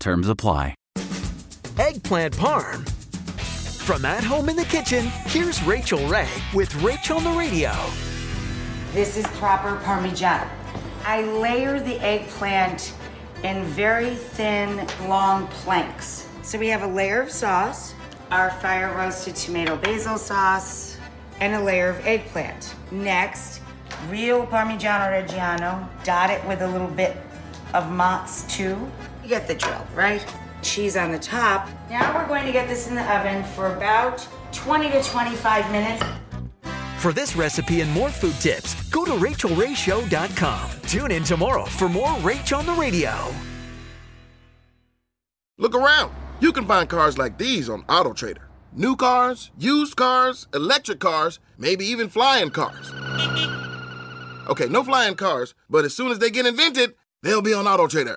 Terms apply. Eggplant Parm. From at home in the kitchen, here's Rachael Ray with Rachael on the Radio. This is proper Parmigiano. I layer the eggplant in very thin, long planks. So we have a layer of sauce, our fire roasted tomato basil sauce, and a layer of eggplant. Next, real Parmigiano Reggiano, dot it with a little bit of mozz too. You get the drill, right? Cheese on the top. Now we're going to get this in the oven for about 20 to 25 minutes. For this recipe and more food tips, go to rachaelrayshow.com. Tune in tomorrow for more Rach on the Radio. Look around. You can find cars like these on AutoTrader. New cars, used cars, electric cars, maybe even flying cars. Okay, no flying cars, but as soon as they get invented, they'll be on AutoTrader.